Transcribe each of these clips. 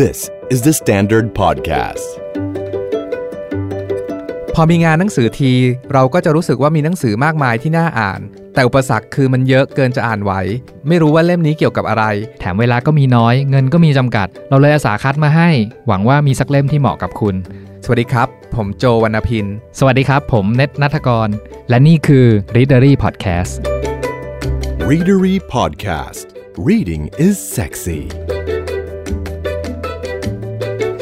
This is the Standard Podcast. พอมีงานหนังสือที เราก็จะรู้สึกว่ามีหนังสือมากมายที่น่าอ่าน แต่อุปสรรคคือมันเยอะเกินจะอ่านไหว ไม่รู้ว่าเล่มนี้เกี่ยวกับอะไร แถมเวลาก็มีน้อย เงินก็มีจำกัด เราเลยอาสาคัดมาให้ หวังว่ามีสักเล่มที่เหมาะกับคุณ สวัสดีครับ ผมโจวรรณพิน สวัสดีครับ ผมเน็ตนัทกร และนี่คือ Readery Podcast Readery Podcast. Reading is sexy.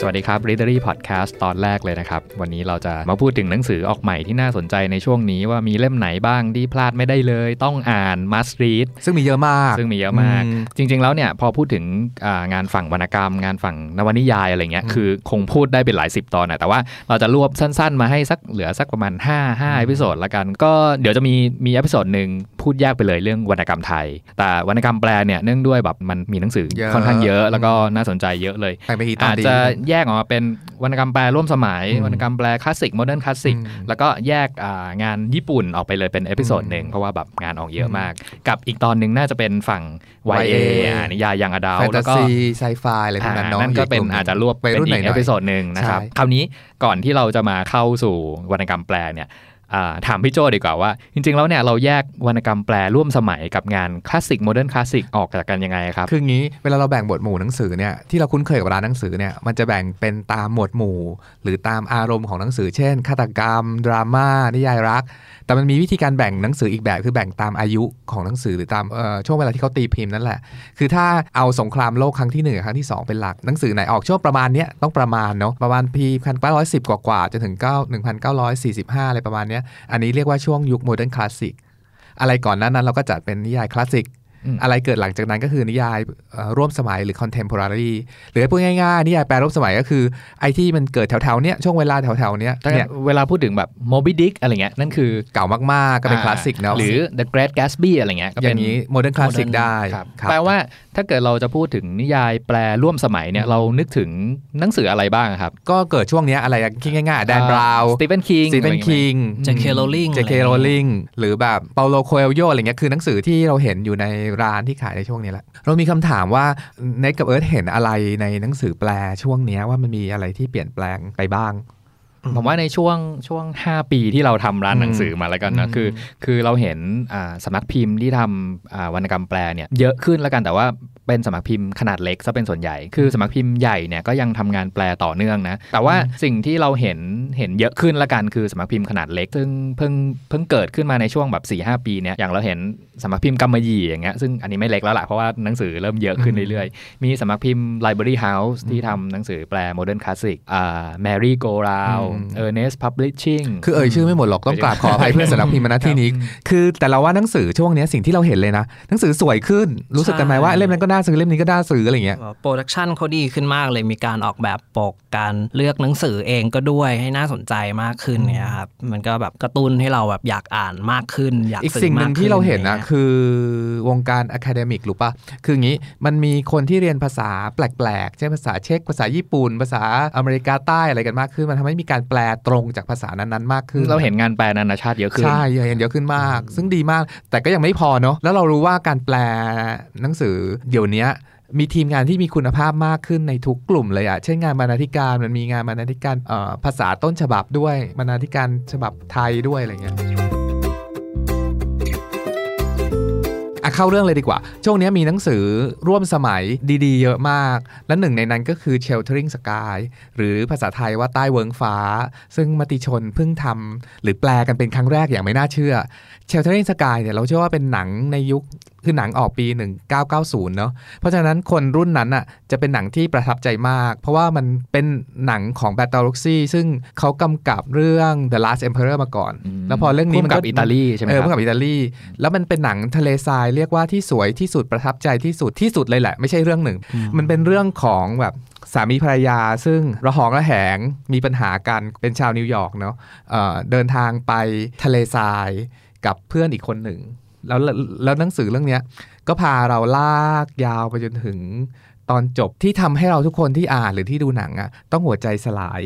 สวัสดีครับ Readery Podcast ตอนแรกเลยนะครับ วันนี้เราจะมาพูดถึงหนังสือออกใหม่ที่น่าสนใจในช่วงนี้ว่ามีเล่มไหนบ้างที่พลาดไม่ได้เลย ต้องอ่าน must read ซึ่งมีเยอะมาก ซึ่งมีเยอะมากอืมจริง ๆ แล้วเนี่ยพอพูดถึงอ่างานฝั่งวรรณกรรม งานฝั่งนวนิยายอะไรเงี้ยคือคงพูดได้เป็นหลายสิบตอนนะแต่ว่าเราจะรวบสั้น ๆ มาให้สักเหลือสักประมาณ5 5 episode ละกันก็เดี๋ยวจะมีมีเอพิโซดหนึ่งพูดแยกไปเลยเรื่องวรรณกรรมไทย แต่วรรณกรรมแปลเนี่ยเนื่องด้วยแบบมันมีหนังสือเยอะค่อนข้างเยอะ แล้วก็น่าสนใจเยอะเลยไปไปทีตอนอาจดีจะแยกออกมาเป็นวรรณกรรมแปลร่วมสมัยอืมวรรณกรรมแปลคลาสสิกโมเดิร์นคลาสสิกอืมแล้วก็แยกอ่างานญี่ปุ่นออกไปเลยเป็นเอพิโซดอืมหนึ่งเพราะว่าแบบงานออกเยอะอืมมาก กับอีกตอนหนึ่งน่าจะเป็นฝั่ง YA YA อ่านิยายยังอดาแฟนแล้ตาวก็ซีไซไฟอะไรพวกนั้นเนาะนั่นก็เป็นยู่ลุ่มอาจจะรวบวัยเป็นรุ่นหอีน่กอยเอๆพิโซดหนึ่งนะครับใช่คราวนี้ก่อนที่เราจะมาเข้าสู่วรรณกรรมแปลเนี่ยอ่า ถามพี่โจดีกว่าว่า จริง ๆ แล้วเนี่ยเราแยกวรรณกรรมแปลร่วมสมัยกับงานคลาสสิก modern classic ออกจากกันยังไงครับ คืองี้เวลาเราแบ่งหมวดหมู่หนังสือเนี่ยที่เราคุ้นเคยกับร้านหนังสือเนี่ยมันจะแบ่งเป็นตามหมวดหมู่ หรือตามอารมณ์ของหนังสือ เช่นฆาตกรรม ดราม่านิยายรัก แต่มันมีวิธีการแบ่งหนังสืออีกแบบคือแบ่งตามอายุของหนังสือหรือตามช่วงเวลาที่เขาตีพิมพ์นั่นแหละคือถ้าเอาสงครามโลกครั้งที่หนึ่งครั้งที่สองเป็นหลักหนังสือไหนออกช่วงประมาณเนี้ยต้องประมาณเนาะประมาณปีพันเก้าร้อยสิบกว่าๆจนถึงเก้าหนึ่งพันเก้าร้อยสี่สิบห้าอะไรประมาณเนี้ยอันนี้เรียกว่าช่วงยุค modern classic อะไรก่อนหน้านั้นเราก็จัดเป็นนิยายคลาสสิก อืมอะไรเกิดหลังจากนั้นก็คือนิยายเอ่อร่วมสมัยหรือ contemporary หรือพูดง่ายๆนิยายแปลร่วมสมัยก็คือไอ้ที่มันเกิดแถวๆเนี้ยช่วงเวลาแถวๆเนี้ยถ้าเนี่ยเวลาพูดถึงแบบ Moby Dick อะไรเงี้ยนั่นคือเก่ามากๆก็เป็นคลาสสิกเนาะหรือ The Great Gatsby อะไรเงี้ยก็อเป็นย่างนี้โมเดิร์นคลาสสิก modern ได้ครับครับแปลว่าถ้าเกิดเราจะพูดถึงนิยายแปลร่วมสมัยเนี่ยเรานึกถึงหนังสืออะไรบ้างครับ ก็เกิดช่วงเนี้ยอะไรอะคิดง่ายๆแดนบราวน์สตีเฟนคิงสตีเฟนคิง J.K. Rowling เจเคโรลิงหรือแบบเปาโลโคเอลโยอะไรเงี้ยคือหนังสือที่เราเห็นอยู่ในร้านที่ขายในช่วงนี้แหละ เรามีคำถามว่าเนทกับเอิร์ธเห็นอะไรในหนังสือแปลช่วงเนี้ยว่ามันมีอะไรที่เปลี่ยนแปลงไปบ้างผมว่าในช่วงช่วง 5 ปีที่เราทำร้านหนังสือมาแล้วกันนะอืมคือ คือเราเห็นอ่าสำนักพิมพ์ที่ทำอ่าวรรณกรรมแปลเนี่ยเยอะขึ้นแล้วกันแต่ว่า เป็นสำนักพิมพ์ขนาดเล็กซะเป็นส่วนใหญ่ คือสำนักพิมพ์ใหญ่เนี่ยก็ยังทำงานแปลต่อเนื่องนะ แต่ว่าสิ่งที่เราเห็นเห็นเยอะขึ้นละกันคือสำนักพิมพ์ขนาดเล็ก ซึ่งเพิ่งเพิ่งเกิดขึ้นมาในช่วงแบบ4ีหปีเนี่ย อย่างเราเห็นสำนักพิมพ์กำมะหยี่อย่างเงี้ย ซึ่งอันนี้ไม่เล็กแล้วล่ะ เพราะว่าหนังสือเริ่มเยอะขึ้นเรื่อยๆ มีสำนักพิมพ์ Library House ที่ทำหนังสือแปล Modern Classic อ่า Mary Go Round อืม Ernest Publishing คือเอ่ยชื่อไม่หมดหรอกต้องกราบขออภัยเพื่อนสำนักพิมพ์มาณที่นี้ คือแต่เราว่าหนังสือช่วงเนี้ยสิ่งที่เราเห็นเลยนะหนังสือสวยขึ้นรู้สึกกันไหมใช่ว่าเล่มนั้นก็น่าซื้อเล่มนี้ก็น่าซื้ออะไรเงี้ยproduction เขาดีขึ้นมากเลยมีการออกแบบปกการเลือกหนังสือเองก็ด้วยให้น่าสนใจมากขึ้นเนี่ยครับมันก็แบบกระตุ้นให้เราแบบอยากอ่านมากขึ้น อยากซื้อมากขึ้น อีกสิ่งหนึ่งที่เราเห็นคือวงการ academic รู้ปะคืออย่างนี้มันมีคนที่เรียนภาษาแปลกๆเช่นภาษาเช็กภาษาญี่ปุ่น ภาษาอเมริกาใต้อะไรกันมากขึ้น มันทำให้มีการแปลตรงจากภาษานั้นๆมากขึ้น เราเห็นงานแปลนานาชาติเยอะขึ้นใช่เห็นเยอะขึ้นมาก ซึ่งดีมาก แต่ก็ยังไม่พอเนาะแล้วเรารู้ว่าการแปลหนังสือเดี๋ยวเนี้ยมีทีมงานที่มีคุณภาพมากขึ้นในทุกกลุ่มเลยอะเช่นงานบรรณาธิการมันมีงานบรรณาธิการภาษาต้นฉบับด้วยบรรณาธิการฉบับไทยด้วยอะไรเงี้ย เข้าเรื่องเลยดีกว่า ช่วงนี้มีหนังสือร่วมสมัยดีๆ เยอะมาก และหนึ่งในนั้นก็คือ Sheltering Sky หรือภาษาไทยว่าใต้เวิงฟ้า ซึ่งมติชนเพิ่งทำหรือแปลกันเป็นครั้งแรกอย่างไม่น่าเชื่อ Sheltering Sky เนี่ยเราเชื่อว่าเป็นหนังในยุคคือหนังออกปี 1990 เนาะ เพราะฉะนั้นคนรุ่นนั้นอะจะเป็นหนังที่ประทับใจมาก เพราะว่ามันเป็นหนังของ b a t t l e r o x y ซึ่งเขากำกับเรื่อง The Last Emperor มาก่อนอืมแล้วพอเรื่องนี้มันร่วมกัก็บอิตาลีใช่ไหมเออครับเพื่อกับอิตาลี แล้วมันเป็นหนังทะเลทรายเรียกว่าที่สวยที่สุดประทับใจที่สุดที่สุดเลยแหละ ไม่ใช่เรื่องหนึ่ง มันเป็นเรื่องของแบบสามีภรรยาซึ่งระหองระแหงมีปัญหากันเป็นชาวนิวยอร์กเนาะเอ่อเดินทางไปทะเลทรายกับเพื่อนอีกคนหนึ่ง แล้วแล้วแล้วหนังสือเรื่องเนี้ยก็พาเราลากยาวไปจนถึงตอนจบที่ทำให้เราทุกคนที่อ่านหรือที่ดูหนังอะต้องหัวใจสลาย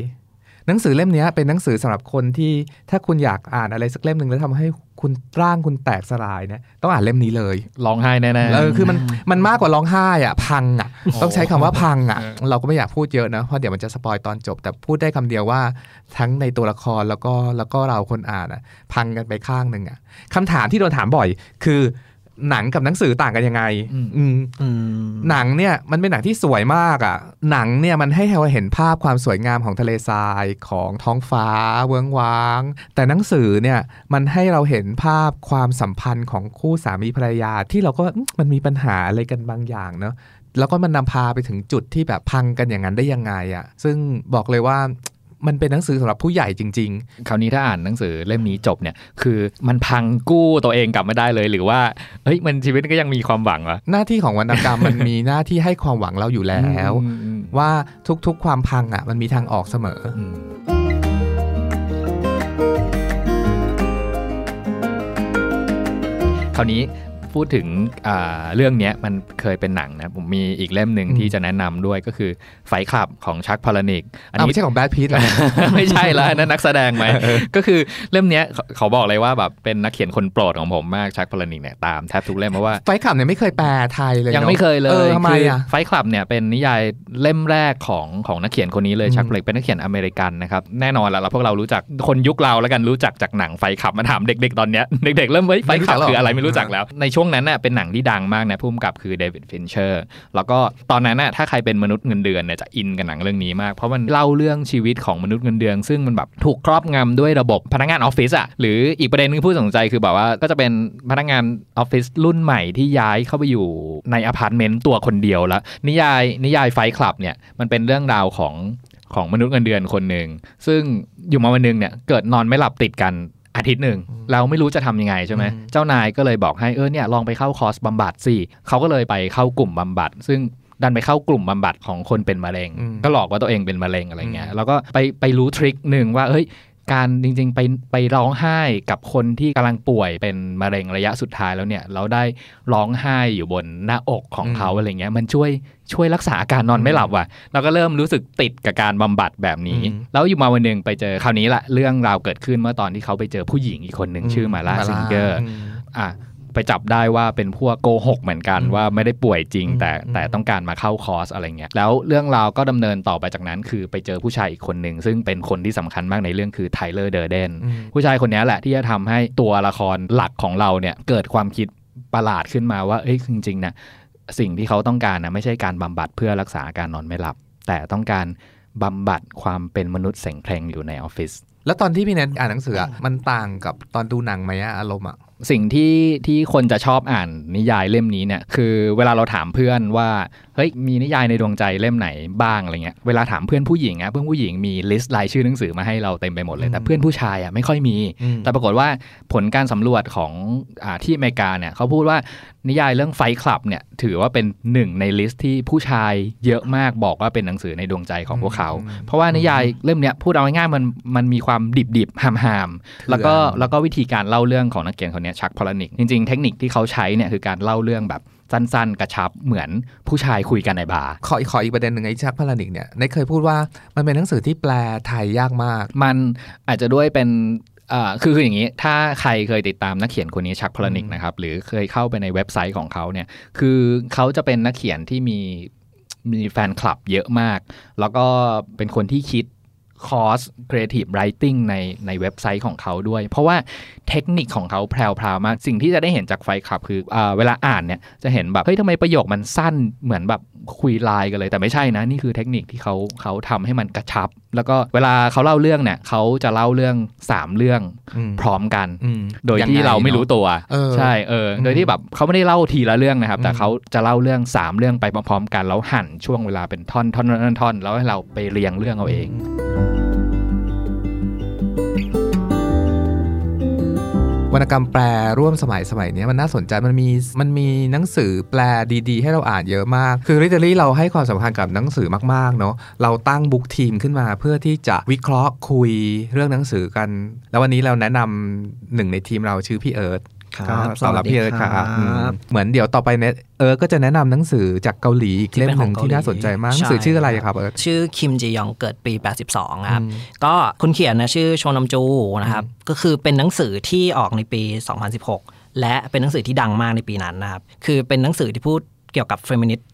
หนังสือเล่มเนี้ยเป็นหนังสือสำหรับคนที่ถ้าคุณอยากอ่านอะไรสักเล่มหนึ่งแล้วทำให้คุณร่างคุณแตกสลายเนี่ยต้องอ่านเล่มนี้เลยร้องไห้แน่ๆเออคือมันมันมากกว่าร้องไห้อะพังอะต้องใช้คำว่าพังอะ เราก็ไม่อยากพูดเยอะนะเพราะเดี๋ยวมันจะสปอยตอนจบ แต่พูดได้คำเดียวว่าทั้งในตัวละครแล้วก็แล้วก็เราคนอ่านอะ พังกันไปข้างหนึ่งอะคำถามที่โดนถามบ่อย คือ หนังกับหนังสือต่างกันยังไงอืมอืมอืมหนังเนี่ยมันเป็นหนังที่สวยมากอะ่ะ หนังเนี่ยมันให้เราเห็นภาพความสวยงามของทะเลทรายของท้องฟ้าเวิ้งว้าง แต่หนังสือเนี่ยมันให้เราเห็นภาพความสัมพันธ์ของคู่สามีภรรยาที่เราก็อืมมันมีปัญหาอะไรกันบางอย่างเนาะแล้วก็มันนำพาไปถึงจุดที่แบบพังกันอย่างนั้นได้ยังไงอะ่ะ ซึ่งบอกเลยว่า มันเป็นหนังสือสำหรับผู้ใหญ่จริงคราวนี้ถ้าอ่านหนังสือเล่มนี้จบเนี่ยคือมันพังกู้ตัวเองกลับไม่ได้เลยหรือว่าเฮ้ยมันชีวิตก็ยังมีความหวังวะๆหน้าที่ของวรรณกรรมมันมีหน้าที่ให้ความหวังเราอยู่แล้วอืมอืมว่าทุกๆความพังอะมันมีทางออกเสมออืมคราวนี้ พูดถึงอ่าเรื่องเนี้ยมันเคยเป็นหนังนะ ผมมีอีกเล่มหนึ่งอืมที่จะแนะนำด้วยก็คือ Fight Club ของชักพาลานิก อันอ้าวนี้ไม่ใช่ของแบรดพิตต์เหรอไม่ใช่แล้วอันนั่นนักแสดงไหม ก็คือเล่มเนี้ยเขาเขาบอกเลยว่าแบบเป็นนักเขียนคนโปรดของผมมากชักพาลานิกเนี่ยตามแทบทุกเล่มเพราะว่า Fight Club เนี่ยไม่เคยแปลไทยเลยยังนอะไม่เคยเลเอยอทำไมอะไ Fight Club เนี่ยเป็นนิยายเล่มแรกของของนักเขียนคนนี้เลยอืมชักพาลานิกเป็นนักเขียนอเมริกันนะครับแน่นอนแล้วเราพวกเรารู้จักคนยุคเราแล้วกันรู้จักจากหนัง Fight Club มาถามเด็ก ๆ ตอนเนี้ยเด็กๆเริ่มเฮ้ย Fight Club คืออะไรไม่รู้จักแล้วในช่วงนั้นน่ะเป็นหนังที่ดังมากนะผู้กำกับคือเดวิดฟินเชอร์แล้วก็ตอนนั้นน่ะถ้าใครเป็นมนุษย์เงินเดือนเนี่ยจะอินกับหนังเรื่องนี้มาก เพราะมันเล่าเรื่องชีวิตของมนุษย์เงินเดือน ซึ่งมันแบบถูกครอบงำด้วยระบบพนักงานออฟฟิศอะหรืออีกประเด็นหนึ่งที่น่าสนใจคือแบบว่าก็จะเป็นพนักงานออฟฟิศรุ่นใหม่ที่ย้ายเข้าไปอยู่ในอพาร์ตเมนต์ตัวคนเดียวแล้วนิยายนิยาย Fight Club เนี่ยมันเป็นเรื่องราวของของมนุษย์เงินเดือนคนหนึ่งซึ่งอยู่มาวันหนึงเนี่ยเกิดนอนไม่หลับติดกัน อาทิตย์หนึ่งเราไม่รู้จะทำยังไงใช่ไหมอืมเจ้านายก็เลยบอกให้เออเนี่ยลองไปเข้าคอร์สบำบัดสิเขาก็เลยไปเข้ากลุ่มบำบัด ซึ่งดันไปเข้ากลุ่มบำบัดของคนเป็นมะเร็งอืมก็หลอกว่าตัวเองเป็นมะเร็งอะไรเงี้ยอืมแล้วก็ไปไปรู้ทริคหนึ่งว่าเฮ้ย การจริงๆไปไปร้องไห้กับคนที่กำลังป่วยเป็นมะเร็งระยะสุดท้ายแล้วเนี่ย เราได้ร้องไห้อยู่บนหน้าอกของเขาอะไรเงี้ย มันช่วยช่วยรักษาอาการนอนไม่หลับว่ะเราก็เริ่มรู้สึกติดกับการบำบัดแบบนี้อืมแล้วอยู่มาวันหนึ่งไปเจอคราวนี้ละเรื่องราวเกิดขึ้นเมื่อตอนที่เขาไปเจอผู้หญิงอีกคนหนึ่งชื่อมาร์ลาซิงเกอร์มอะ ไปจับได้ว่าเป็นพวกโกหกเหมือนกันอืมว่าไม่ได้ป่วยจริงอืมแต่อืมแต่ต้องการมาเข้าคอร์สอะไรเงี้ยแล้วเรื่องราวก็ดำเนินต่อไปจากนั้น คือไปเจอผู้ชายอีกคนหนึ่งซึ่งเป็นคนที่สำคัญมากในเรื่องคือไทเลอร์เดอร์เดนอืมผู้ชายคนนี้แหละที่จะทำให้ตัวละครหลักของเราเนี่ยเกิดความคิดประหลาดขึ้นมาว่าเอ้ยจริงๆนะสิ่งที่เขาต้องการนะไม่ใช่การบำบัดเพื่อรักษาอาการนอนไม่หลับ แต่ต้องการบำบัดความเป็นมนุษย์เสงเครงอยู่ในออฟฟิศแล้วตอนที่พี่เนทอ่านหนังสืออะมันต่างกับตอนดูหนังไหมอะอารมณ์อะสิ่งที่ที่คนจะชอบอ่านนิยายเล่มนี้เนี่ยคือเวลาเราถามเพื่อนว่าเฮ้ยมีนิยายในดวงใจเล่มไหนบ้างอะไรเงี้ยเวลาถามเพื่อนผู้หญิงอะเพื่อนผู้หญิงมีลิสต์รายชื่อหนังสือมาให้เราเต็มไปหมดเลย แต่เพื่อนผู้ชายอะไม่ค่อยมีอืมแต่ปรากฏว่าผลการสำรวจของอาที่อเมริกาเนี่ยเขาพูดว่านิยายเรื่อง Fight Club เนี่ยถือว่าเป็นหนึ่งใน list ที่ผู้ชายเยอะมากบอกว่าเป็นหนังสือในดวงใจของพวกเขาอืมเพราะว่านิยายเล่มเนี้ยพูดเอาง่ายๆมันมันมีความดิบดิบๆห่ามห่ามๆแล้วก็แล้วก็วิธีการเล่าเรื่องของนักเขียนคนเนี้ยชักพาลานิกจริงๆ เทคนิคที่เขาใช้เนี่ยคือการเล่าเรื่องแบบสั้นๆ กระชับเหมือนผู้ชายคุยกันในบาร์ขออีกขออีกประเด็นหนึ่งไอ้ชักพาลานิกเนี่ยเนทเคยพูดว่ามันเป็นหนังสือที่แปลไทยยากมาก มันอาจจะด้วยเป็นอ่าคือคืออย่างนี้ ถ้าใครเคยติดตามนักเขียนคนนี้ชักพลนิกอืมนะครับ หรือเคยเข้าไปในเว็บไซต์ของเขาเนี่ย คือเขาจะเป็นนักเขียนที่มีมีแฟนคลับเยอะมาก แล้วก็เป็นคนที่คิด คอร์ส Creative Writing ในในเว็บไซต์ของเขาด้วย เพราะว่าเทคนิคของเขาแพรวๆมาก สิ่งที่จะได้เห็นจากไฟคลับคืออาเวลาอ่านเนี่ยจะเห็นแบบ เฮ้ยทำไมประโยคมันสั้นเหมือนแบบคุยไลน์กันเลย แต่ไม่ใช่นะ นี่คือเทคนิคที่เขาเขาทำให้มันกระชับ แล้วก็เวลาเขาเล่าเรื่องเนี่ยเขาจะเล่าเรื่อง 3 เรื่องอืมพร้อมกันอืมโดยที่งงเราไม่รู้เนอะตัวเออใช่เอออืมโดยที่แบบเขาไม่ได้เล่าทีละเรื่องนะครับ แต่อืมเขาจะเล่าเรื่อง 3 เรื่องไปพร้อมๆกันแล้วหั่นช่วงเวลาเป็นท่อนท่อนท่อนท่อนแล้วให้เราไปเรียงเรื่องเอาเอง วรรณกรรมแปลร่วมสมัยสมัยนี้มันน่าสนใจมันมีมันมีหนังสือแปลดีๆ ให้เราอ่านเยอะมาก คือริทเ r รี่เราให้ความสำคัญกับหนังสือมากๆเนาะเราตั้ง book team ขึ้นมาเพื่อที่จะวิเคราะห์คุยเรื่องหนังสือกัน แล้ววันนี้เราแนะนำหนึ่งในทีมเราชื่อพี่เอิร์ธ ครับก็ตอบรับพี่เอิร์ธครับสวัสดีครับอืมเหมือนเดี๋ยวต่อไปเนี่ยเอิร์ธก็จะแนะนำหนังสือจากเกาหลีอีกเล่มหนึ่งที่เป็นของเกาหลีที่น่าสนใจมากหนังสือใช่ชื่ออะไรครับเอิร์ธชื่อคิมจียองเกิดปี 82 ครับอืมก็คนเขียนนะชื่อโชนำจูนะครับก็คือเป็นหนังสือที่ออกในปี 2016 และเป็นหนังสือที่ดังมากในปีนั้นนะครับคือเป็นหนังสือที่พูดเกี่ยวกับเฟมินิสต์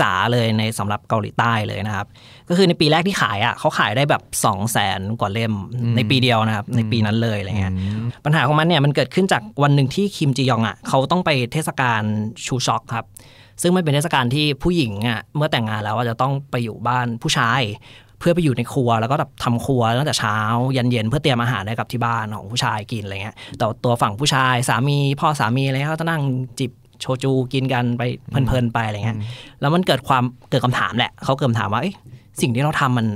จ๋าๆเลยในสำหรับเกาหลีใต้เลยนะครับ ก็คือในปีแรกที่ขายอะเขาขายได้แบบ2 0 0แสนกว่าเล่มในปีเดียวนะครับ ในปีนั้นเลยอะไรเงี้ยปัญหาของมันเนี่ยมันเกิดขึ้นจากวันหนึ่งที่คิมจียองอะเขาต้องไปเทศกาลชูช็อกครับ ซึ่งมันเป็นเทศกาลที่ผู้หญิงอะเมื่อแต่งงานแล้วอะจะต้องไปอยู่บ้านผู้ชายเพื่อไปอยู่ในครัวแล้วก็แบบทำครัวตั้งแต่เช้ายันเย็นเพื่อเตรียมอาหารให้กับที่บ้านของผู้ชายกินอะไรเงี้ยแต่ตัวฝั่งผู้ชายสามีพ่อสามีอะไรเงี้ยเขาจะนั่งจิบ โชจูกินกันไปเพลินๆไปอะไรเงี้ยแล้วมันเกิดความเกิดคำถามแหละเขาเกิดคำถามว่าเอ้ยสิ่งที่เราทำมัน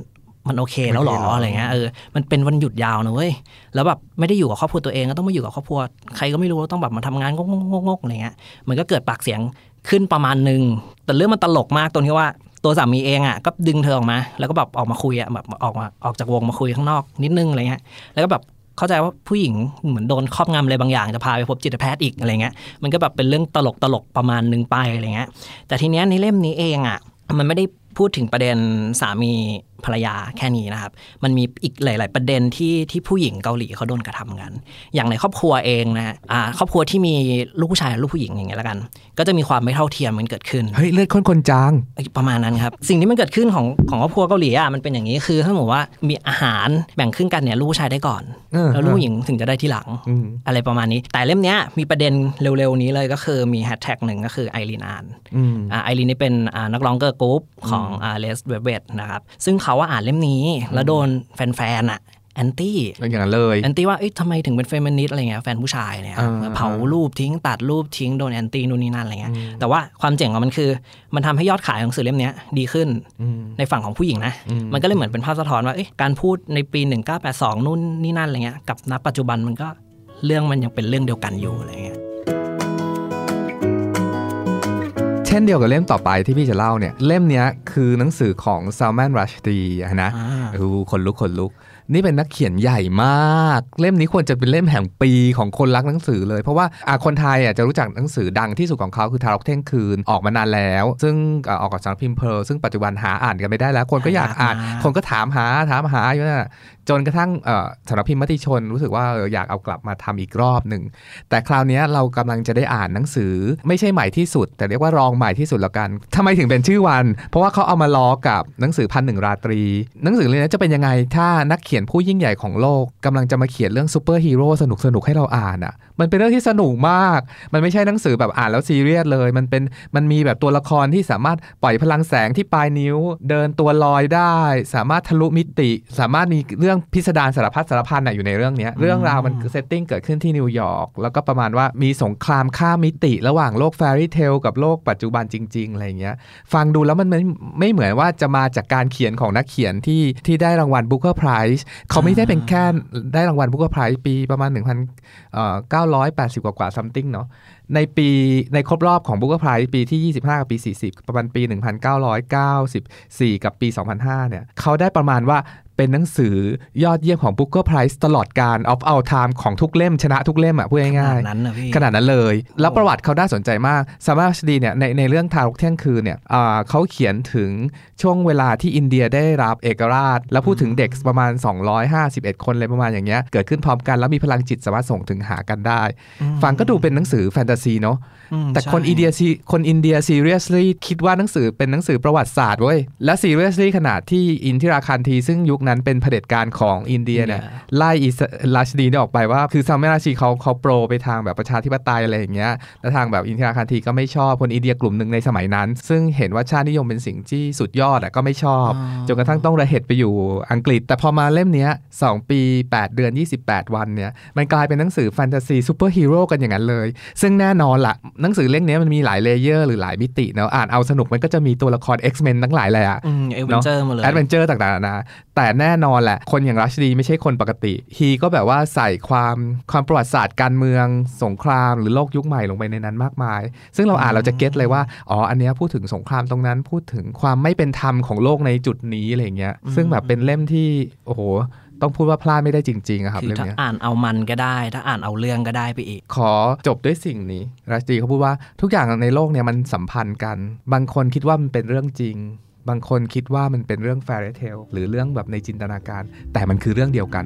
มันโอเคแล้วเหรอโอเคเหรอออะไรเงี้ยเออมันเป็นวันหยุดยาวนะเว้ยแล้วแบบไม่ได้อยู่กับครอบครัวตัวเองก็ต้องมาอยู่กับครอบครัวใครก็ไม่รู้ต้องแบบมาทำงานงกๆๆๆอะไรเงี้ยมันก็เกิดปากเสียงขึ้นประมาณหนึ่งแต่เรื่องมันตลกมากตรงที่ว่าตัวสามีเองอะก็ดึงเธอออกมา แล้วก็แบบออกมาคุยอะแบบออกมาออกจากวงมาคุยข้างนอกนิดนึงอะไรเงี้ยแล้วก็แบบ เข้าใจว่าผู้หญิงเหมือนโดนครอบงำอะไรบางอย่างจะพาไปพบจิตแพทย์อีกอะไรเงี้ยมันก็แบบเป็นเรื่องตลกตลกประมาณหนึงไปอะไรเงี้ยแต่ทีเนี้ยในเล่มนี้เองอะมันไม่ได้พูดถึงประเด็นสามี ภรรยาแค่นี้นะครับ มันมีอีกหลาย ๆ ประเด็นที่ที่ผู้หญิงเกาหลีเขาโดนกระทำกัน อย่างในครอบครัวเองนะฮะอ่าครอบครัวที่มีลูกผู้ชายและลูกผู้หญิงอย่างเงี้ยแล้วกัน ก็จะมีความไม่เท่าเทียมมันเกิดขึ้นเฮ้ยเลือดข้นคนจางประมาณนั้นครับสิ่งที่มันเกิดขึ้นของของครอบครัวเกาหลีอะมันเป็นอย่างนี้คือถ้าสมมติว่ามีอาหารแบ่งครึ่งกันเนี่ยลูกผู้ชายได้ก่อนเออแล้วลูกผู้หญิงถึงจะได้ที่หลังอืมอะไรประมาณนี้ แต่เล่มเนี้ยมีประเด็นเร็ว ๆ นี้เลยก็คือมีแฮชแท็กหนึ่งก็คือไอรีนานอืมอ่าไอรีนนี่เป็นอ่านักร้อง girl group ของอ่า Red Velvet นะครับซึ่งเขาว่าอ่านเล่มนี้ แล้วโดนแฟนๆอะแอนตี้อย่างนั้นเลยแอนตี้ว่าเอ้ยทำไมถึงเป็นเฟมินิสต์อะไรเงี้ยแฟนผู้ชายเนี่ยอ่าเผารูปทิ้งตัดรูปทิ้งโดนแอนตี้นู่นนี่นั่นอะไรเงี้ยแต่ว่าความเจ๋งของมันคือ มันทำให้ยอดขายของหนังสือเล่มเนี้ยดีขึ้นอืมในฝั่งของผู้หญิงนะอืมมันก็เลยเหมือนเป็นภาพสะท้อนว่าเอ้ยการพูดในปี 1982นู่นนี่นั่นอะไรเงี้ยกับณปัจจุบันมันก็เรื่องมันยังเป็นเรื่องเดียวกันอยู่อะไรเงี้ย ช่นเดียวกับเล่มต่อไปที่พี่จะเล่าเนี่ย เล่มเนี้ยคือหนังสือของ Salman Rushdie อะนะอ่าโอ้โหคนลุกคนลุก นี่เป็นนักเขียนใหญ่มาก เล่มนี้ควรจะเป็นเล่มแห่งปีของคนรักหนังสือเลย เพราะว่าอะคนไทยอะจะรู้จักหนังสือดังที่สุดของเขาคือทารกเที่ยงคืนออกมานานแล้ว ซึ่งอะออกกับสำนักพิมพ์เพร์ลซึ่งปัจจุบันหาอ่านกันไม่ได้แล้ว คนก็อยากอ่านหายากมากคนก็ถามหาถามหาอยู่นั่นน่ะจนกระทั่งเอ่อสำนักพิมพ์มติชนรู้สึกว่าเอออยากเอากลับมาทำอีกรอบหนึ่งแต่คราวเนี้ยเรากำลังจะได้อ่านหนังสือ ไม่ใช่ใหม่ที่สุด แต่เรียกว่ารองใหม่ที่สุดแล้วกันทำไมถึงเป็นชื่อวัน เพราะว่าเขาเอามาล้อกับหนังสือพันหนึ่งราตรี หนังสือเรื่องนี้จะเป็นยังไงถ้านักเขียนผู้ยิ่งใหญ่ของโลกกำลังจะมาเขียนเรื่องซูเปอร์ฮีโร่สนุกสนุกๆให้เราอ่านอะมันเป็นเรื่องที่สนุกมาก มันไม่ใช่หนังสือแบบอ่านแล้วซีเรียสเลย มันเป็น มันมีแบบตัวละครที่สามารถปล่อยพลังแสงที่ปลายนิ้ว เดินตัวลอยได้ สามารถทะลุมิติ สามารถมีเรื่องพิสดารสารพัดสารพันน่ะอยู่ในเรื่องเนี้ยเรื่องราวมัน setting เกิดขึ้นที่นิวยอร์ก แล้วก็ประมาณว่ามีสงครามข้ามมิติ ระหว่างโลก fairy tale กับโลกปัจจุบันจริง ๆ อะไรเงี้ย ฟังดูแล้วมันไม่ไม่เหมือนว่าจะมาจากการเขียนของนักเขียนที่ที่ได้รางวัล Booker Prize เขาไม่ได้เป็นแค่ได้รางวัล Booker Prize ปีประมาณ980 กว่ากว่า something เนาะ ในปีในครบรอบของ Booker Prize ปีที่ 25 กับปี 40 ประมาณปี 1994 กับปี 2005 เนี่ยเขาได้ประมาณว่าเป็นหนังสือยอดเยี่ยมของ Booker Prize ตลอดการ of all time ของทุกเล่มชนะทุกเล่มอะพูดขง่านาดยๆนั้นนะพี่ขนาดนั้นเลย แล้วประวัติเขาน่าสนใจมากซัลมานรัชดีเนี่ยในในเรื่องทารกเที่ยงคืนเนี่ยอ่าเขาเขียนถึงช่วงเวลาที่อินเดียได้รับเอกราช แล้วพูดถึงเด็กประมาณ 251 คนเลยประมาณอย่างเงี้ยเกิดขึ้นพร้อมกันแล้วมีพลังจิตสามารถส่งถึงหากันได้ ฟังก็ดูเป็นหนังสือแฟนตาซีเนาะอืมแต่คนใช่อินเดียซีคนอินเดีย seriously คิดว่าหนังสือเป็นหนังสือประวัติศาสตร์เว้ย และ seriously ขนาดที่อินทิราคานธีซึ่งยุคนั้นเป็นเผด็จการของอินเดียเนี่ยอินเดียไล่อิสรัชดีเนี่ยออกไปว่า คือซัลมานรัชดีเขาเขา pro ไปทางแบบประชาธิปไตยอะไรอย่างเงี้ยแล้วทางแบบอินทิราคานธีก็ไม่ชอบคนอินเดียกลุ่มหนึ่งในสมัยนั้น ซึ่งเห็นว่าชาตินิยมเป็นสิ่งที่สุดยอดอะก็ไม่ชอบจนกระทั่งต้องระเห็จไปอยู่อังกฤษ แต่พอมาเล่มเนี้ย2ปี 8 เดือน 28 วันเนี่ยมันกลายเป็นหนังสือแฟนตาซีซูเปอร์ฮีโร่กันอย่างนั้นเลย ซึ่งแน่นอนละหนังสือเล่มเนี้ยมันมีหลาย layer หรือหลายมิติเนาะอ่านเอาสนุกมันก็จะมีตัวละคร X-Men ทั้งหลายเลยอะอืมเอเวนเจอร์มาเลย adventure ต่างๆนานาแต่แน่นอนแหละ คนอย่างรัชดีไม่ใช่คนปกติฮีก็แบบว่าใส่ความความประวัติศาสตร์การเมือง สงครามหรือโลกยุคใหม่ลงไปในนั้นมากมาย ซึ่งเราอ่านเราจะเก็ตเลยว่าอ๋ออันเนี้ยพูดถึงสงครามตรงนั้นพูดถึงความไม่เป็นธรรมของโลกในจุดนี้อะไรอย่างเงี้ยซึ่งแบบเป็นเล่มที่โอ้โห ต้องพูดว่าพลาดไม่ได้จริงๆอะครับคือเรื่องถ้าเนี้ยอ่านเอามันก็ได้ ถ้าอ่านเอาเรื่องก็ได้ไปอีก ขอจบด้วยสิ่งนี้รัชดีเขาพูดว่าทุกอย่างในโลกเนี่ยมันสัมพันธ์กัน บางคนคิดว่ามันเป็นเรื่องจริง บางคนคิดว่ามันเป็นเรื่อง fairy tale หรือเรื่องแบบในจินตนาการ แต่มันคือเรื่องเดียวกัน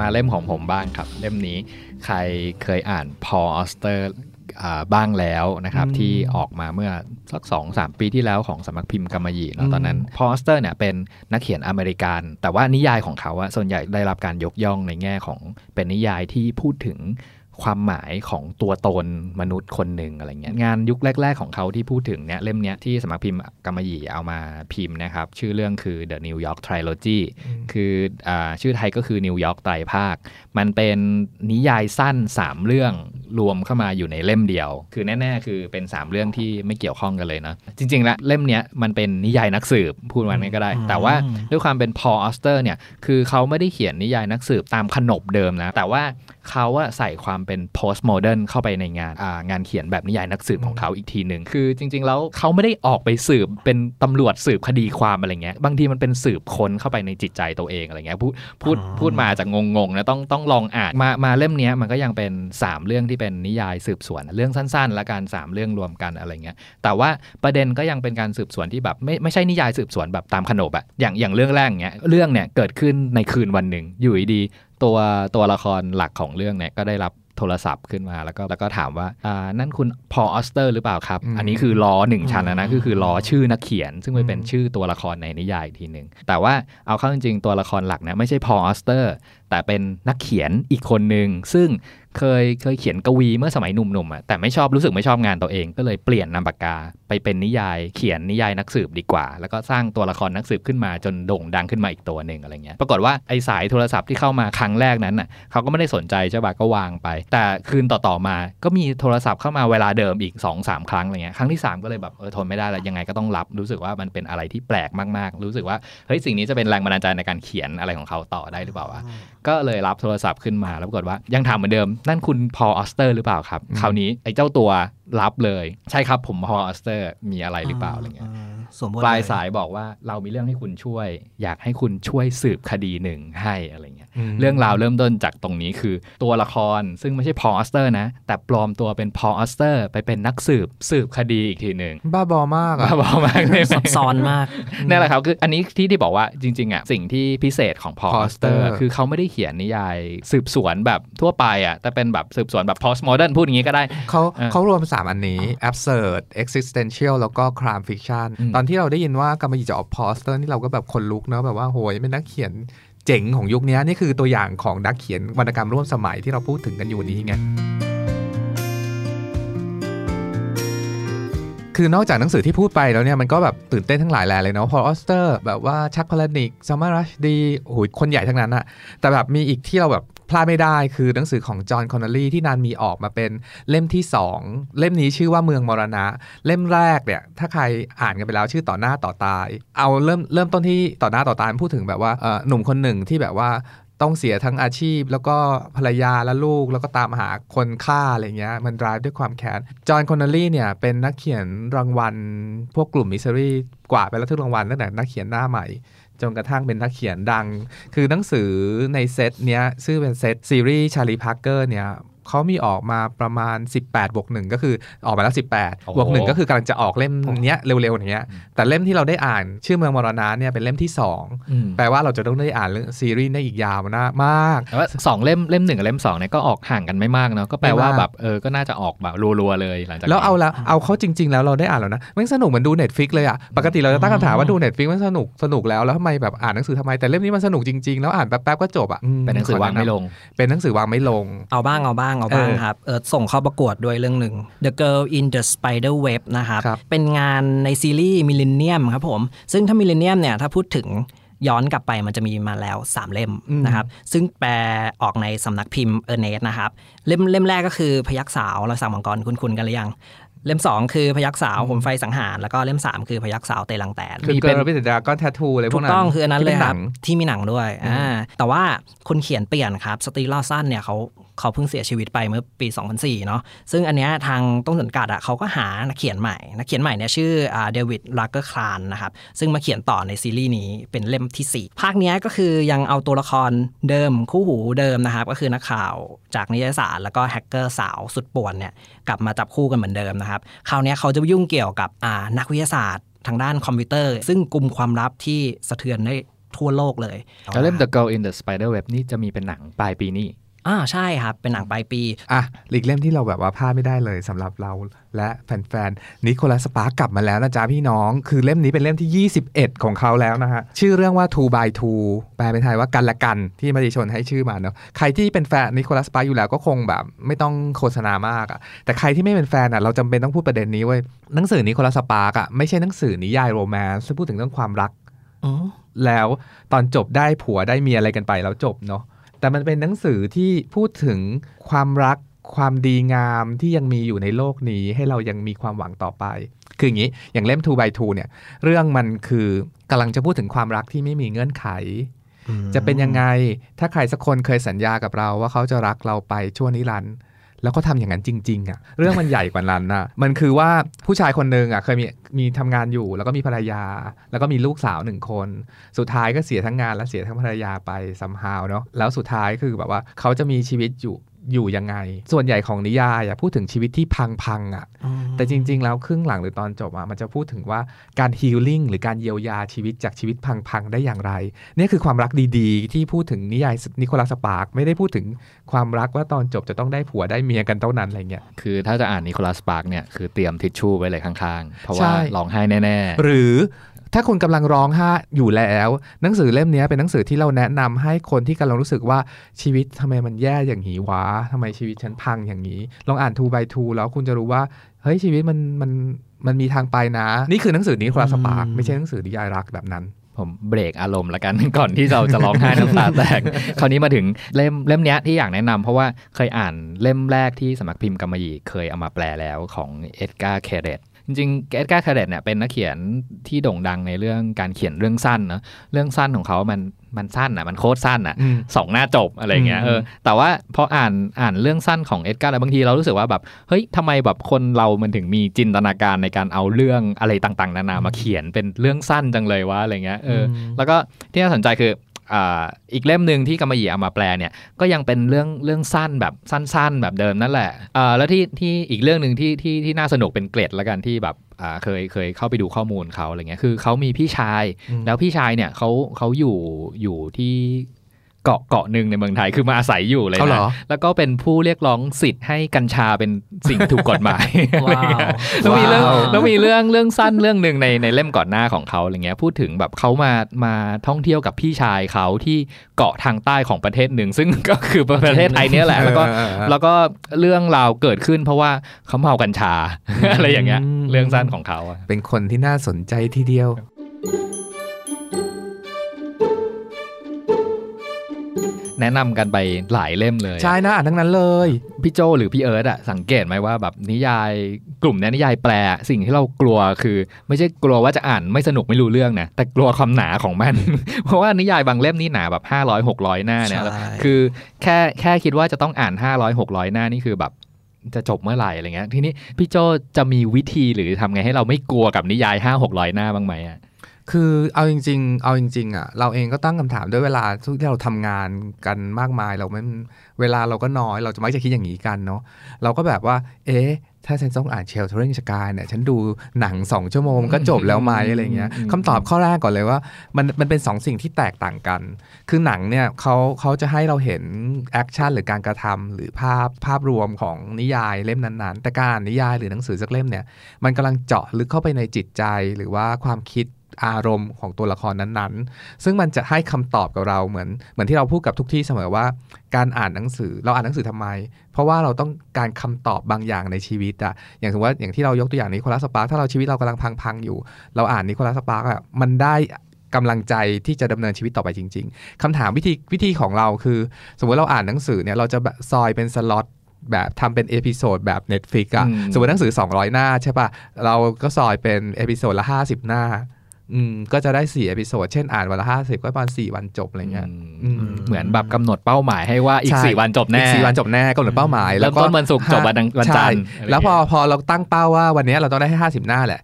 มาเล่มของผมบ้างครับ เล่มนี้ใครเคยอ่านพอลออสเตอร์ บ้างแล้วนะครับอืมที่ออกมาเมื่อสักสองสามปีที่แล้วของสำนักพิมพ์กำมะหยี่เนอะอืมตอนนั้นพอลออสเตอร์เนี่ยเป็นนักเขียนอเมริกัน แต่ว่านิยายของเขาอะส่วนใหญ่ได้รับการยกย่องในแง่ของเป็นนิยายที่พูดถึงความหมายของตัวตนมนุษย์คนหนึ่งอะไรเงี้ยงานยุคแรก ๆ ของเขาที่พูดถึงเนี่ยเล่มเนี้ยที่สำนักพิมพ์กำมะหยี่เอามาพิมพ์นะครับ ชื่อเรื่องคือ The New York Trilogy คืออาชื่อไทยก็คือนิวยอร์กไตรภาค มันเป็นนิยายสั้น 3 เรื่อง รวมเข้ามาอยู่ในเล่มเดียว คือแน่ๆ คือเป็น 3 เรื่องที่ไม่เกี่ยวข้องกันเลยนะ จริงๆแล้วเล่มเนี้ยมันเป็นนิยายนักสืบพูดวันนี้ก็ได้อืมแต่ว่าด้วยความเป็นพออสเตอร์เนี่ยคือเขาไม่ได้เขียนนิยายนักสืบตามขนบเดิมนะ แต่ว่า เขาอะใส่ความเป็น post modern เข้าไปในงานอ่างานเขียนแบบนิยายนักสืบของเขาอีกทีหนึ่งคือจริง ๆ แล้วเขาไม่ได้ออกไปสืบเป็นตำรวจสืบคดีความอะไรเงี้ยบางทีมันเป็นสืบค้นเข้าไปในจิตใจตัวเองอะไรเงี้ยพูดพูดพูดมาจากงงๆนะต้องต้องลองอ่านมามาเล่มเนี้ยมันก็ยังเป็น 3 เรื่องที่เป็นนิยายสืบสวน เรื่องสั้นๆ และการ3เรื่องรวมกันอะไรเงี้ยแต่ว่าประเด็นก็ยังเป็นการสืบสวนที่แบบไม่ไม่ใช่นิยายสืบสวนแบบตามขนบอะอย่างอย่างเรื่องแรกเนี้ยเรื่องเนี่ยเกิดขึ้นในคืนวันหนึ่งอยู่ดีๆ ตัวตัวละครหลักของเรื่องเนี่ยก็ได้รับโทรศัพท์ขึ้นมาแล้วก็แล้วก็ถามว่าอ่านั่นคุณพอลออสเตอร์หรือเปล่าครับอืมอันนี้คือล้อหนึ่งชั้นแล้วนะก็คือล้อชื่อนักเขียน ซึ่งมันเป็นอืมชื่อตัวละครในนิยายอีกทีหนึ่งแต่ว่าเอาเข้าจริงๆตัวละครหลักเนี่ยไม่ใช่พอลออสเตอร์แต่เป็นนักเขียนอีกคนหนึ่งซึ่ง เคยเคยเขียนกวีเมื่อสมัยหนุ่มๆอะแต่ไม่ชอบรู้สึกไม่ชอบงานตัวเอง ก็เลยเปลี่ยนนามปากกาไปเป็นนิยาย เขียนนิยายนักสืบดีกว่า แล้วก็สร้างตัวละครนักสืบขึ้นมาจนโด่งดังขึ้นมาอีกตัวหนึ่งอะไรเงี้ยปรากฏว่าไอสายโทรศัพท์ที่เข้ามาครั้งแรกนั้นน่ะเขาก็ไม่ได้สนใจใช่ป่ะก็วางไป แต่คืนต่อๆมา ก็มีโทรศัพท์เข้ามาเวลาเดิมอีก2อสามครั้งอะไรเงี้ยครั้งที่สามก็เลยแบบเออทนไม่ได้แล้วยังไงก็ต้องรับรู้สึกว่ามันเป็นอะไรที่แปลกมากๆ รู้สึกว่าเฮ้ยสิ่งนี้จะเป็นแรงบันดาลใจในการเขียนอะไรของเขาต่อได้หรือเปล่าวะก็เลยรับโทรศัพท์ขึ้นมาแล้วปรากฏว่ายังถามเหมือนเดิมนั่นคุณพอลออสเตอร์หรือเปล่าครับ คราวนี้ไอ้เจ้าตัวรับเลย ใช่ครับผมพอลออสเตอร์มีอะไรหรือเปล่าอะไรเงี้ยสมมติปลายสายบอกว่าเรามีเรื่องให้คุณช่วย อยากให้คุณช่วยสืบคดีหนึ่งให้อะไร เงี้ยอืมเรื่องราวเริ่มต้นจากตรงนี้คือตัวละครซึ่งไม่ใช่พอลออสเตอร์นะ แต่ปลอมตัวเป็นพอลออสเตอร์ไปเป็นนักสืบสืบคดีอีกทีหนึ่งบ้าบอมากอะบ้าบอมากเลยซับซ้อนมากนั่นแหละครับคืออันนี้ที่ที่บอกว่าจริงๆอะสิ่งที่พิเศษของพอ Paul อสเตอร์ Auster คือเขาไม่ได้เขียนนิยายสืบสวนแบบทั่วไปอะแต่เป็นแบบสืบสวนแบบ post modern พูดอย่างนี้ก็ได้เขาเออเขารวม 3 อันนี้ absurd existential แล้วก็ crime fiction อืมตอนที่เราได้ยินว่ากำมะหยี่จะออก poster นี่เราก็แบบคนลุกเนาะแบบว่าโหยเป็นนักเขียน เจ๋งของยุคนี้นี่คือตัวอย่างของนักเขียนวรรณกรรมร่วมสมัยที่เราพูดถึงกันอยู่นี้ไงคือนอกจากหนังสือที่พูดไปแล้วเนี่ยมันก็แบบตื่นเต้นทั้งหลายแหล่เลยเนาะพอออสเตอร์แบบว่าชักพลานิกซามารัชดีโอ้ยคนใหญ่ทั้งนั้นอะแต่แบบมีอีกที่เราแบบ พลาดไม่ได้คือหนังสือของจอห์นคอนเนลลี่ที่นานมีออกมาเป็นเล่มที่ 2 เล่มนี้ชื่อว่าเมืองมรณะ เล่มแรกเนี่ยถ้าใครอ่านกันไปแล้วชื่อต่อหน้าต่อตาย เอาเริ่มเริ่มต้นที่ต่อหน้าต่อตายพูดถึงแบบว่าหนุ่มคนหนึ่งที่แบบว่าต้องเสียทั้งอาชีพ แล้วก็ภรรยาและลูกแล้วก็ตามหาคนฆ่าอะไรเงี้ยมัน drive ด้วยความแค้นจอห์นคอนนอลลี่เนี่ยเป็นนักเขียนรางวัล พวกกลุ่ม mystery กวาดไปแล้วทุกรางวัลตั้งแต่นักเขียนหน้าใหม่ จนกระทั่งเป็นนักเขียนดัง คือหนังสือในเซตเนี้ยชื่อเป็นเซตซีรีส์ชาร์ลีพาร์คเกอร์เนี่ย เขามีออกมาประมาณ 18บวกหนึ่งก็คือออกมาแล้ว 18โอ้บวกหนึ่งก็คือกำลังจะออกเล่มเนี้ยเร็วๆอย่างเงี้ยแต่เล่มที่เราได้อ่านชื่อเมืองมรณะเนี่ยเป็นเล่มที่สองอืมแปลว่าเราจะต้องได้อ่านเรื่องซีรีส์ได้อีกยาวนะมากแต่ว่าสองเล่มเล่มหนึ่งกับเล่มสองเนี่ยก็ออกห่างกันไม่มากเนาะก็แปลว่าไม่มากแบบเออก็น่าจะออกแบบรัวๆเลยหลังจากแล้วเอานี้ละเอาเขาจริง ๆ แล้วเราได้อ่านแล้วนะมันสนุกเหมือนดู Netflix เลยอะปกติเราจะตั้งคำถามว่าดู Netflix มันสนุกสนุกแล้วแล้วทำไมแบบอ่านหนังสือทำไมแต่เล่มนี้มันสนุกจริงๆ แล้วอ่านแป๊บๆก็จบอะอืมเป็นหนังสือวางไม่ลง เป็นหนังสือวางไม่ลงเอาบ้างเอาบ้างเอาบ้างเออครับเออส่งเข้าประกวดด้วยเรื่องหนึ่ง The Girl in the Spider Web นะครับครับเป็นงานในซีรีส์ Millennium ครับผม ซึ่งถ้า Millennium เนี่ยถ้าพูดถึงย้อนกลับไปมันจะมีมาแล้ว 3 เล่มนะครับ ซึ่งแปลออกในสำนักพิมพ์เออร์เนสนะครับ เล่มเล่มแรกก็คือพยักสาวเราสั่งมังกรคุ้นๆกันหรือยังเล่ม 2 คือพยักสาวผมไฟสังหาร แล้วก็เล่ม 3 คือพยักสาวเตลังแตนคือมีเกิเป็ร์นลวิทยาก็แททูอะไรพถูวกกนั้นต้องคืออันนั้นเลยที่ป็ครับหงที่มีหนังด้วยอ่าแต่ว่าคนเขียนเปลี่ยนครับ สตีลอสันเนี่ยเขา เขาเพิ่งเสียชีวิตไปเมื่อปี 2004 เนาะซึ่งอันเนี้ยทางต้นสังกัดอะเขาก็หานักเขียนใหม่นักเขียนใหม่เนี่ยชื่อเดวิดลาเกอร์คลานนะครับซึ่งมาเขียนต่อในซีรีส์นี้เป็นเล่มที่ 4 ภาคเนี้ยก็คือยังเอาตัวละครเดิมคู่หูเดิมนะครับก็คือนักข่าวจากนิตยสารแล้วก็แฮกเกอร์สาวสุดป่วนเนี่ยกลับมาจับคู่กันเหมือนเดิมนะครับคราวนี้เขาจะยุ่งเกี่ยวกับนักวิทยาศาสตร์ทางด้านคอมพิวเตอร์ ซึ่งกลุ่มความลับที่สะเทือนได้ทั่วโลกเลยแล้วเล่ม The Girl in the Spider Web นี่จะมีเป็นหนังปลายปีนี้ อ่าใช่ครับ เป็นหนังปลายปี อะอีกเล่มที่เราแบบว่าพลาดไม่ได้เลยสำหรับเราและแฟนๆนิโคลัสสปาร์กกลับมาแล้วนะจ๊ะพี่น้อง คือเล่มนี้เป็นเล่มที่ 21 ของเขาแล้วนะฮะ ชื่อเรื่องว่า two by two แปลเป็นไทยว่ากันและกันที่มติชนให้ชื่อมาเนาะใครที่เป็นแฟนนิโคลัสสปาร์กอยู่แล้วก็คงแบบไม่ต้องโฆษณามากอะแต่ใครที่ไม่เป็นแฟนอะเราจำเป็นต้องพูดประเด็นนี้เว้ยหนังสือนิโคลัสสปาร์กอะไม่ใช่หนังสือนิยาย romance ที่พูดถึงเรื่องความรักอืมแล้วตอนจบได้ผัวได้เมียอะไรกันไปแล้วจบเนาะ แต่มันเป็นหนังสือที่พูดถึงความรักความดีงามที่ยังมีอยู่ในโลกนี้ให้เรายังมีความหวังต่อไป คืออย่างนี้อย่างเล่ม 2 by 2 เนี่ย เรื่องมันคือกำลังจะพูดถึงความรักที่ไม่มีเงื่อนไข จะเป็นยังไงถ้าใครสักคนเคยสัญญากับเราว่าเขาจะรักเราไปชั่วนิรันดร์ แล้วก็ทำอย่างนั้นจริง ๆอะเรื่องมันใหญ่กว่านั้นนะมันคือว่าผู้ชายคนหนึ่งอะเคยมีมีทำงานอยู่ แล้วก็มีภรรยา แล้วก็มีลูกสาวหนึ่งคน สุดท้ายก็เสียทั้งงานและเสียทั้งภรรยาไปซัมฮาวเนาะแล้วสุดท้ายคือแบบว่าเขาจะมีชีวิตอยู่ อยู่ยังไง ส่วนใหญ่ของนิยายอะพูดถึงชีวิตที่พังๆอะแต่จริง ๆ แล้วครึ่งหลังหรือตอนจบอะมันจะพูดถึงว่าการ healing หรือการเยียวยาชีวิตจากชีวิตพังๆได้อย่างไรเนี่ยคือความรักดีๆ ที่พูดถึงนิยายนิโคลัสสปาร์กไม่ได้พูดถึงความรักว่าตอนจบจะต้องได้ผัวได้เมียกันเท่านั้นอะไรเงี้ยคือถ้าจะอ่านนิโคลัสสปาร์กเนี่ยคือเตรียมทิชชู่ไว้เลยข้างๆ เพราะใช่ว่าร้องไห้แน่หรือ ถ้าคุณกำลังร้องไห้อยู่แล้ว หนังสือเล่มนี้เป็นหนังสือที่เราแนะนำให้คนที่กำลังรู้สึกว่าชีวิตทำไมมันแย่อย่างนี้วะทำไมชีวิตฉันพังอย่างนี้ ลองอ่าน two by two แล้วคุณจะรู้ว่าเฮ้ยชีวิตมันมันมันมีทางไปนะ นี่คือหนังสือนิโคลัสสปาร์กอืมไม่ใช่หนังสือนิยายรักแบบนั้นๆผมเบรกอารมณ์ละกันก่อนที่เราจะร้องไห้น้ำตาแตกคราวนี้มาถึงเล่มเล่มเนี้ยที่อยากแนะนำเพราะว่าเคยอ่านเล่มแรกที่สำนักพิมพ์กำมะหยี่เคยเอามาแปลแล้วของเอ็ตการ์เคเร็ต จริงๆเอ็ตการ์เคเร็ตเนี่ยเป็นนักเขียนที่โด่งดังในเรื่องการเขียนเรื่องสั้นเนอะเรื่องสั้นของเขามันมันสั้นอะมันโคตรสั้นอะอืมสองหน้าจบอะไรเงี้ยอืมเออแต่ว่าพออ่านอ่านเรื่องสั้นของเอ็ดการ์แล้วบางทีเรารู้สึกว่าแบบเฮ้ยทำไมแบบคนเรามันถึงมีจินตนาการในการเอาเรื่องอะไรต่างๆ นานามาเขียนเป็นเรื่องสั้นจังเลยวะอะไรเงี้ยเอออมแล้วก็ที่น่าสนใจคือ อ่าอีกเล่มหนึ่งที่กำมะหยี่เอามาแปลเนี่ยก็ยังเป็นเรื่องเรื่องสั้นแบบสั้น ๆ แบบเดิมนั่นแหละอ่าแล้วที่ที่อีกเรื่องหนึ่งที่ที่ที่น่าสนุกเป็นเกรดละกันที่แบบอ่าเคยเคยเข้าไปดูข้อมูลเขาอะไรเงี้ยคือเขามีพี่ชายอืมแล้วพี่ชายเนี่ยเขาเขาอยู่อยู่ที่ เกาะเกาะหนึ่งในเมืองไทยคือมาอาศัยอยู่เลยเขาเหรนะอแล้วก็เป็นผู้เรียกร้องสิทธิ์ให้กัญชาเป็นสิ่งถูกกฎหมายว้าวแล้วมีเรื่องว้าวแล้วมีเรื่องเรื่องสั้นเรื่องหนึ่งในในเล่มก่อนหน้าของเขาอะไรเงี้ยพูดถึงแบบเขามามาท่องเที่ยวกับพี่ชายเขาที่เกาะทางใต้ของประเทศหนึ่งซึ่งก็คือประเทศไทยเนี่ยแหละแล้วก็เออเออเออแล้วก็เรื่องราวเกิดขึ้น เพราะว่าเขาเมากัญชาอะไรอย่างเงี้ยอืมเรื่องสั้นของเขาอะเป็นคนที่น่าสนใจทีเดียว แนะนำกันไปหลายเล่มเลย ใช่นะอ่านทั้งนั้นเลย พี่โจหรือพี่เอิร์ธอะสังเกตไหมว่าแบบนิยายกลุ่มเนี้ยนิยายแปลสิ่งที่เรากลัวคือ ไม่ใช่กลัวว่าจะอ่านไม่สนุกไม่รู้เรื่องนะแต่กลัวความหนาของมัน เพราะว่านิยายบางเล่มนี่หนาแบบ500 600 หน้าเนี่ยใช่คือแค่แค่คิดว่าจะต้องอ่าน 500 600 หน้านี่คือแบบจะจบเมื่อไหร่อะไรเงี้ยทีนี้พี่โจจะมีวิธีหรือทำไงให้เราไม่กลัวกับนิยาย5 600หน้าบ้างไหมอะ คือเอาจริง ๆ เอาจริง ๆ อะ เราเองก็ตั้งคำถามด้วยเวลาที่เราทำงานกันมากมาย เราไม่เวลาเราก็น้อย เราจะมักจะคิดอย่างนี้กันเนาะเราก็แบบว่า เอ๊ะถ้าฉันต้องอ่านเชลเทอร์เรนสกายเนี่ยฉันดูหนังสองชั่วโมงมันก็จบแล้วไหมอะไรเงี้ยอืมคำตอบข้อแรกก่อนเลยว่า มันมันเป็นสองสิ่งที่แตกต่างกัน คือหนังเนี่ยเขาเขาจะให้เราเห็น action หรือการกระทำหรือภาพภาพรวมของนิยายเล่มนั้นๆ แต่การอ่านนิยายหรือหนังสือสักเล่มเนี่ยมันกำลังเจาะลึกเข้าไปในจิตใจหรือว่าความคิด อารมณ์ของตัวละครนั้นๆ ซึ่งมันจะให้คำตอบกับเราเหมือนเหมือนที่เราพูดกับทุกที่เสมอว่า การอ่านหนังสือเราอ่านหนังสือทำไม เพราะว่าเราต้องการคำตอบบางอย่างในชีวิตอะอย่างสมมติว่าอย่างที่เรายกตัวอย่างนิโคลัส สปาร์กส์ถ้าเราชีวิตเรากำลังพังๆอยู่ เราอ่านนิโคลัส สปาร์กส์อะมันได้กำลังใจที่จะดำเนินชีวิตต่อไปจริง ๆคำถามวิธีวิธีของเราคือ สมมติเราอ่านหนังสือเนี่ยเราจะซอยเป็นสล็อตแบบทำเป็น episode แบบ Netflix อะสมมติหนังสือ 200 หน้าใช่ปะเราก็ซอยเป็น episode ละ 50 หน้า อืมก็จะได้สี่ episode เช่นอ่านวันละห้าสิบก็ประมาณสี่วันจบอะไรเงี้ยอืมเหมือนแบบกำหนดเป้าหมายให้ว่าอีกใช่สี่วันจบแน่อีกสี่วันจบแน่กำหนดเป้าหมายเริ่มต้นวันศุกร์จบวันอังวันจันทร์ใช่อะไรแล้วพอเงี้ยพอเราตั้งเป้าว่าวันนี้เราต้องได้ให้ห้าสิบหน้าแหละ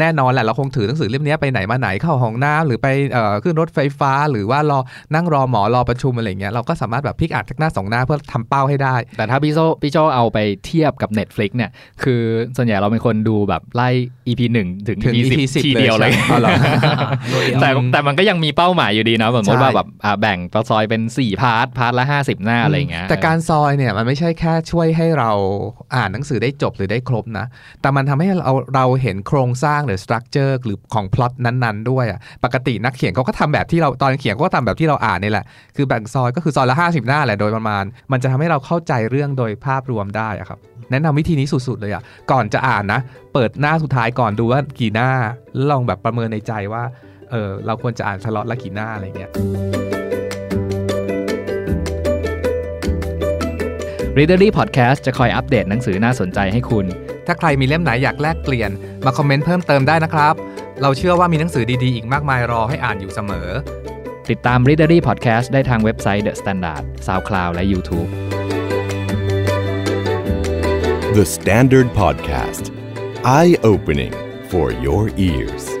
แน่นอนแหละเราคงถือหนังสือเล่มนี้ไปไหนมาไหนเข้าห้องน้ำหรือไปเอ่อขึ้นรถไฟฟ้า หรือว่ารอนั่งรอหมอรอประชุมอะไรเงี้ยเราก็สามารถแบบพลิกอ่านสักหน้าสองหน้าเพื่อทำเป้าให้ได้ แต่ถ้าพี่โจพี่โจเอาไปเทียบกับ Netflix เนี่ยคือส่วนใหญ่เราเป็นคนดูแบบไล่ EP 1 ถึงถึง EP EP 10 10ทีเดียวเลยเลยใช่อ๋อเหรอแต่แต่มันก็ยังมีเป้าหมายอยู่ดีนะสมมติใช่ว่าแบบอ่าแบ่งตัวซอยเป็น 4 part part ละ 50 หน้าอะไรอย่างเงี้ยแต่การซอยเนี่ยมันไม่ใช่แค่ช่วยให้เราอ่านหนังสือได้จบหรือได้ครบนะแต่มันทำให้เราเราเห็นโครงสร้างหรือ structure หรือของพล็อตนั้นๆด้วยอะปกตินักเขียนเขาก็ทำแบบที่เราตอนเขียนก็ทำแบบที่เราอ่านนี่แหละ คือแบ่งซอยก็คือซอยละ 50 หน้าแหละโดยประมาณ มันจะทำให้เราเข้าใจเรื่องโดยภาพรวมได้อะครับแนะนำวิธีนี้สุดๆเลยอะก่อนจะอ่านนะ เปิดหน้าสุดท้ายก่อนดูว่ากี่หน้าแล้วลองแบบประเมินในใจว่าเออเราควรจะอ่านสล็อตละกี่หน้าอะไรเงี้ย Readery Podcast จะคอยอัปเดตหนังสือน่าสนใจให้คุณ ถ้าใครมีเล่มไหนอยากแลกเปลี่ยน มาคอมเมนต์เพิ่มเติมได้นะครับ เราเชื่อว่ามีหนังสือดีๆ อีกมากมายรอให้อ่านอยู่เสมอ ติดตาม Readery Podcast ได้ทางเว็บไซต์ The Standard SoundCloud และ YouTube The Standard Podcast. Eye opening for your ears.